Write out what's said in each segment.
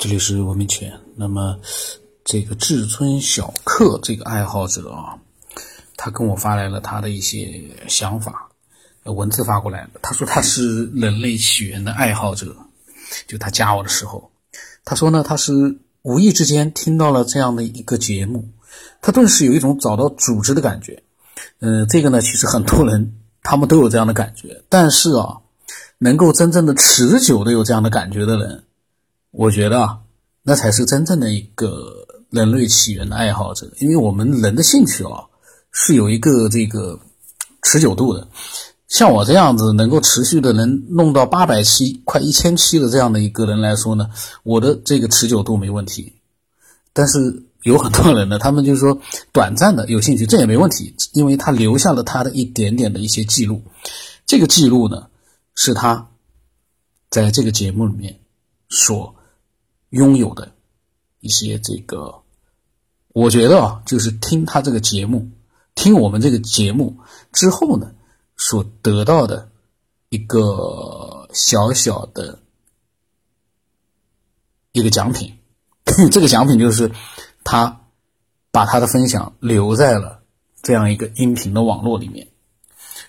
这里是文明犬。那么，这个至尊小克这个爱好者啊，他跟我发来了他的一些想法，文字发过来了。他说他是人类起源的爱好者，就他加我的时候，他说呢，他是无意之间听到了这样的一个节目，他顿时有一种找到组织的感觉。嗯，这个呢，其实很多人他们都有这样的感觉，但是啊，能够真正的持久的有这样的感觉的人。我觉得啊，那才是真正的一个人类起源的爱好者，因为我们人的兴趣啊是有一个这个持久度的。像我这样子能够持续的能弄到八百期、快一千期的这样的一个人来说呢，我的这个持久度没问题。但是有很多人呢，他们就是说短暂的有兴趣，这也没问题，因为他留下了他的一点点的一些记录。这个记录呢，是他在这个节目里面所。拥有的一些这个，我觉得啊，就是听他这个节目，听我们这个节目之后呢，所得到的一个小小的一个奖品。这个奖品就是他把他的分享留在了这样一个音频的网络里面。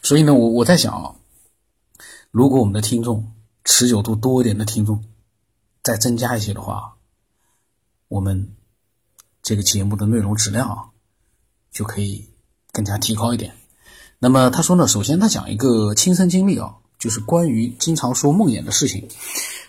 所以呢，我我在想啊，如果我们的听众持久度多一点的听众。再增加一些的话，我们这个节目的内容质量啊，就可以更加提高一点。那么他说呢，首先他讲一个亲身经历啊，就是关于经常说梦魇的事情。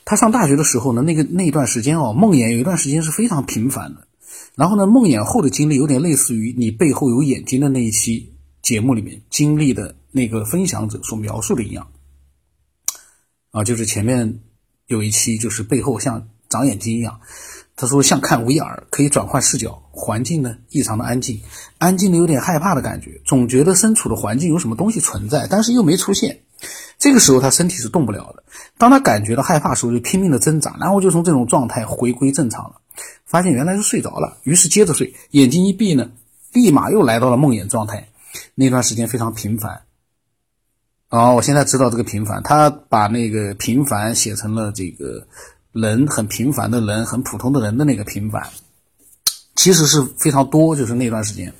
他上大学的时候呢，那个那段时间哦，梦魇有一段时间是非常频繁的。然后呢，梦魇后的经历有点类似于你背后有眼睛的那一期节目里面经历的那个分享者所描述的一样啊，就是前面。有一期就是背后像长眼睛一样，他说像看 VR 可以转换视角，环境呢异常的安静，安静的有点害怕的感觉，总觉得身处的环境有什么东西存在，但是又没出现。这个时候他身体是动不了的，当他感觉到害怕的时候就拼命的挣扎，然后就从这种状态回归正常了，发现原来是睡着了，于是接着睡，眼睛一闭呢，立马又来到了梦魇状态，那段时间非常频繁。哦，我现在知道这个平凡，他把那个平凡写成了这个人很平凡的人，很普通的人的那个平凡，其实是非常多，就是那段时间。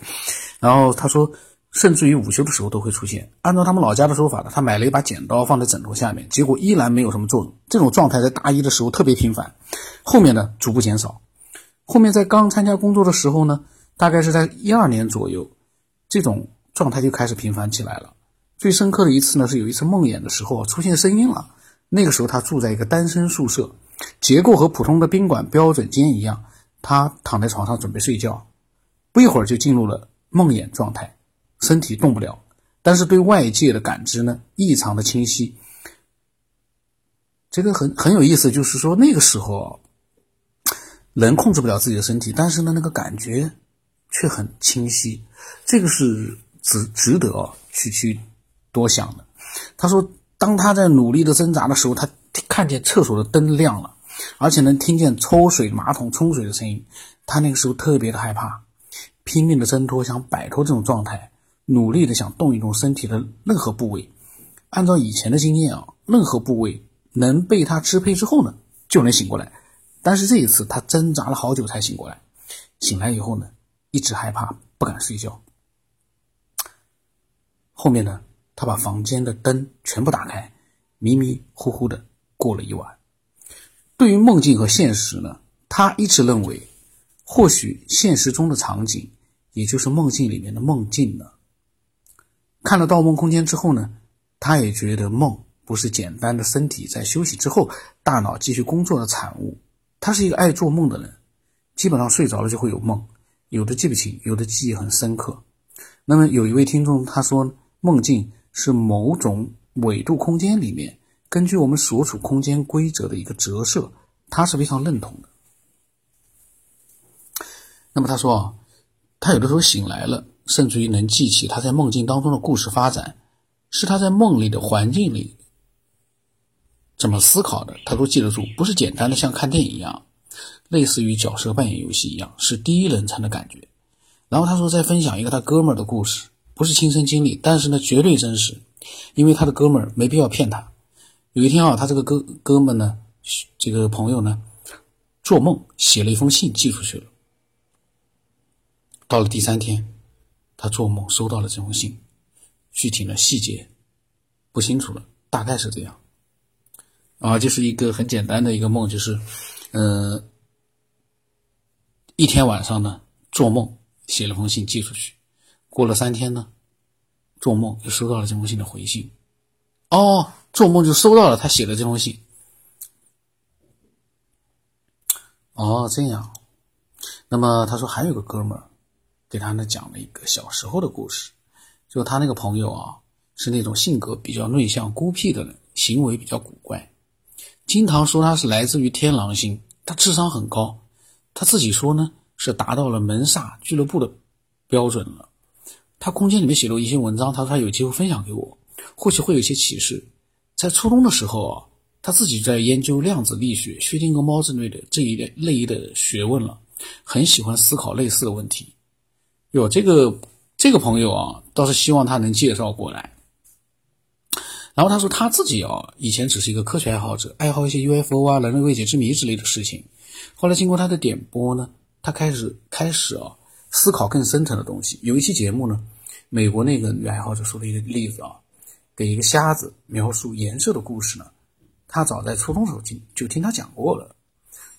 然后他说，甚至于午休的时候都会出现。按照他们老家的说法呢，他买了一把剪刀放在枕头下面，结果依然没有什么作用。这种状态在大一的时候特别频繁，后面呢逐步减少。后面在刚参加工作的时候呢，大概是在一二年左右，这种状态就开始频繁起来了。最深刻的一次呢，是有一次梦魇的时候出现声音了。那个时候他住在一个单身宿舍，结构和普通的宾馆标准间一样。他躺在床上准备睡觉，不一会儿就进入了梦魇状态，身体动不了，但是对外界的感知呢异常的清晰。这个很很有意思，就是说那个时候人控制不了自己的身体，但是呢那个感觉却很清晰。这个是值值得去去。多想的，他说，当他在努力的挣扎的时候，他看见厕所的灯亮了，而且能听见抽水马桶冲水的声音。他那个时候特别的害怕，拼命的挣脱，想摆脱这种状态，努力的想动一动身体的任何部位。按照以前的经验啊，任何部位能被他支配之后呢，就能醒过来。但是这一次，他挣扎了好久才醒过来。醒来以后呢，一直害怕，不敢睡觉。后面呢？他把房间的灯全部打开，迷迷糊糊的过了一晚。对于梦境和现实呢，他一直认为，或许现实中的场景，也就是梦境里面的梦境呢。看了《盗梦空间》之后呢，他也觉得梦不是简单的身体在休息之后，大脑继续工作的产物。他是一个爱做梦的人，基本上睡着了就会有梦，有的记不清，有的记忆很深刻。那么有一位听众他说，梦境。是某种纬度空间里面，根据我们所处空间规则的一个折射，他是非常认同的。那么他说啊，他有的时候醒来了，甚至于能记起他在梦境当中的故事发展，是他在梦里的环境里怎么思考的，他都记得住，不是简单的像看电影一样，类似于角色扮演游戏一样，是第一人称的感觉。然后他说再分享一个他哥们儿的故事。不是亲身经历，但是呢，绝对真实，因为他的哥们儿没必要骗他。有一天啊，他这个哥哥们呢，这个朋友呢，做梦写了一封信寄出去了。到了第三天，他做梦收到了这封信，具体的细节不清楚了，大概是这样。啊，就是一个很简单的一个梦，就是，嗯，一天晚上呢，做梦写了封信寄出去，过了三天呢，做梦就收到了这封信的回信。哦，做梦就收到了他写的这封信。哦，这样。那么他说还有个哥们儿给他呢讲了一个小时候的故事，就他那个朋友啊是那种性格比较内向、孤僻的人，行为比较古怪。经常说他是来自于天狼星，他智商很高，他自己说呢是达到了门萨俱乐部的标准了。他空间里面写了一些文章，他说他有机会分享给我，或许会有一些启示。在初中的时候啊，他自己在研究量子力学、薛定谔猫之类的这一类类的学问了，很喜欢思考类似的问题。有这个这个朋友啊，倒是希望他能介绍过来。然后他说他自己啊，以前只是一个科学爱好者，爱好一些 UFO 啊、人类未解之谜之类的事情。后来经过他的点拨呢，他开始开始啊思考更深层的东西。有一期节目呢，美国那个女爱好者说的一个例子啊，给一个瞎子描述颜色的故事呢，他早在初中时候听就听他讲过了。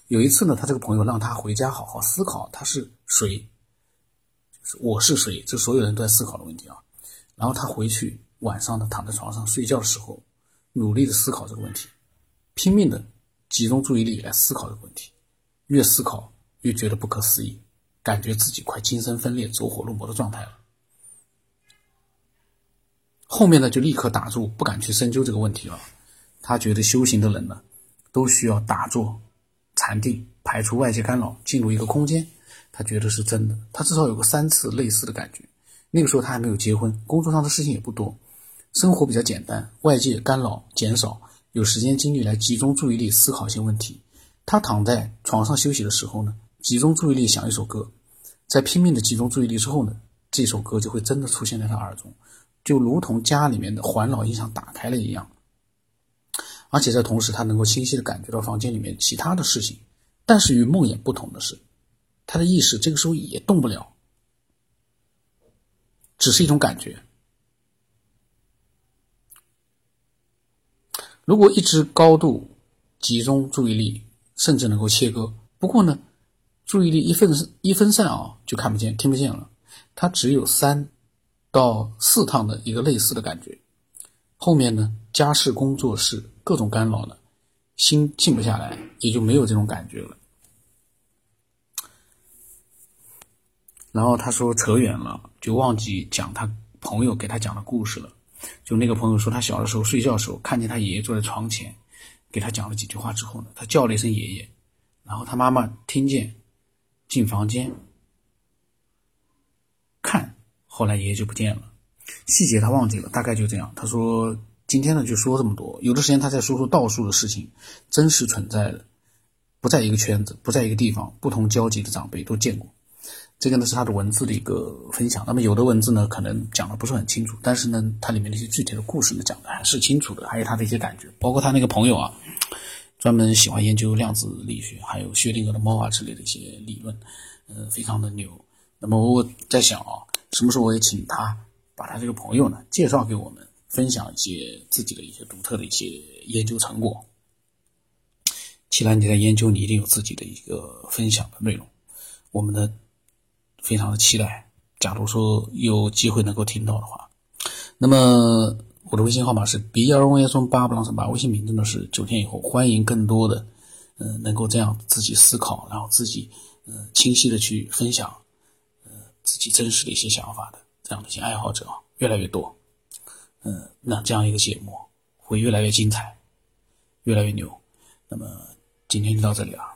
有一次呢，他这个朋友让他回家好好思考他是谁，就是我是谁，这所有人都在思考的问题啊。然后他回去。晚上呢，躺在床上睡觉的时候，努力的思考这个问题，拼命的集中注意力来思考这个问题，越思考越觉得不可思议，感觉自己快精神分裂、走火入魔的状态了。后面呢，就立刻打住，不敢去深究这个问题了。他觉得修行的人呢，都需要打坐、禅定，排除外界干扰，进入一个空间。他觉得是真的，他至少有个三次类似的感觉。那个时候他还没有结婚，工作上的事情也不多。生活比较简单，外界干扰减少，有时间精力来集中注意力思考一些问题。他躺在床上休息的时候呢，集中注意力想一首歌，在拼命的集中注意力之后呢，这首歌就会真的出现在他耳中，就如同家里面的环绕音响打开了一样。而且在同时，他能够清晰的感觉到房间里面其他的事情。但是与梦魇不同的是，他的意识这个时候也动不了，只是一种感觉。如果一直高度集中注意力，甚至能够切割。不过呢，注意力一分一分散啊，就看不见、听不见了。它只有三到四趟的一个类似的感觉。后面呢，家事、工作室各种干扰呢，心静不下来，也就没有这种感觉了。然后他说扯远了，就忘记讲他朋友给他讲的故事了。就那个朋友说，他小的时候睡觉的时候，看见他爷爷坐在床前，给他讲了几句话之后呢，他叫了一声爷爷，然后他妈妈听见，进房间，后来爷爷就不见了，细节他忘记了，大概就这样。他说今天呢就说这么多，有的时间他在说说道术的事情，真实存在的，不在一个圈子，不在一个地方，不同交集的长辈都见过。这个呢是他的文字的一个分享，那么有的文字呢可能讲的不是很清楚，但是呢它里面的一些具体的故事呢讲的还是清楚的，还有他的一些感觉，包括他那个朋友啊，专门喜欢研究量子力学，还有薛定谔的猫啊之类的一些理论，呃，非常的牛。那么我在想啊，什么时候我也请他把他这个朋友呢介绍给我们，分享一些自己的一些独特的一些研究成果。既然你在研究，你一定有自己的一个分享的内容，我们的。非常的期待，假如说有机会能够听到的话，那么我的微信号码是 b 二 o s 八不浪三八，微信名字呢是九天以后，欢迎更多的，嗯，能够这样自己思考，然后自己，嗯，清晰的去分享，自己真实的一些想法的这样的一些爱好者，越来越多，嗯，那这样一个节目会越来越精彩，越来越牛。那么今天就到这里了。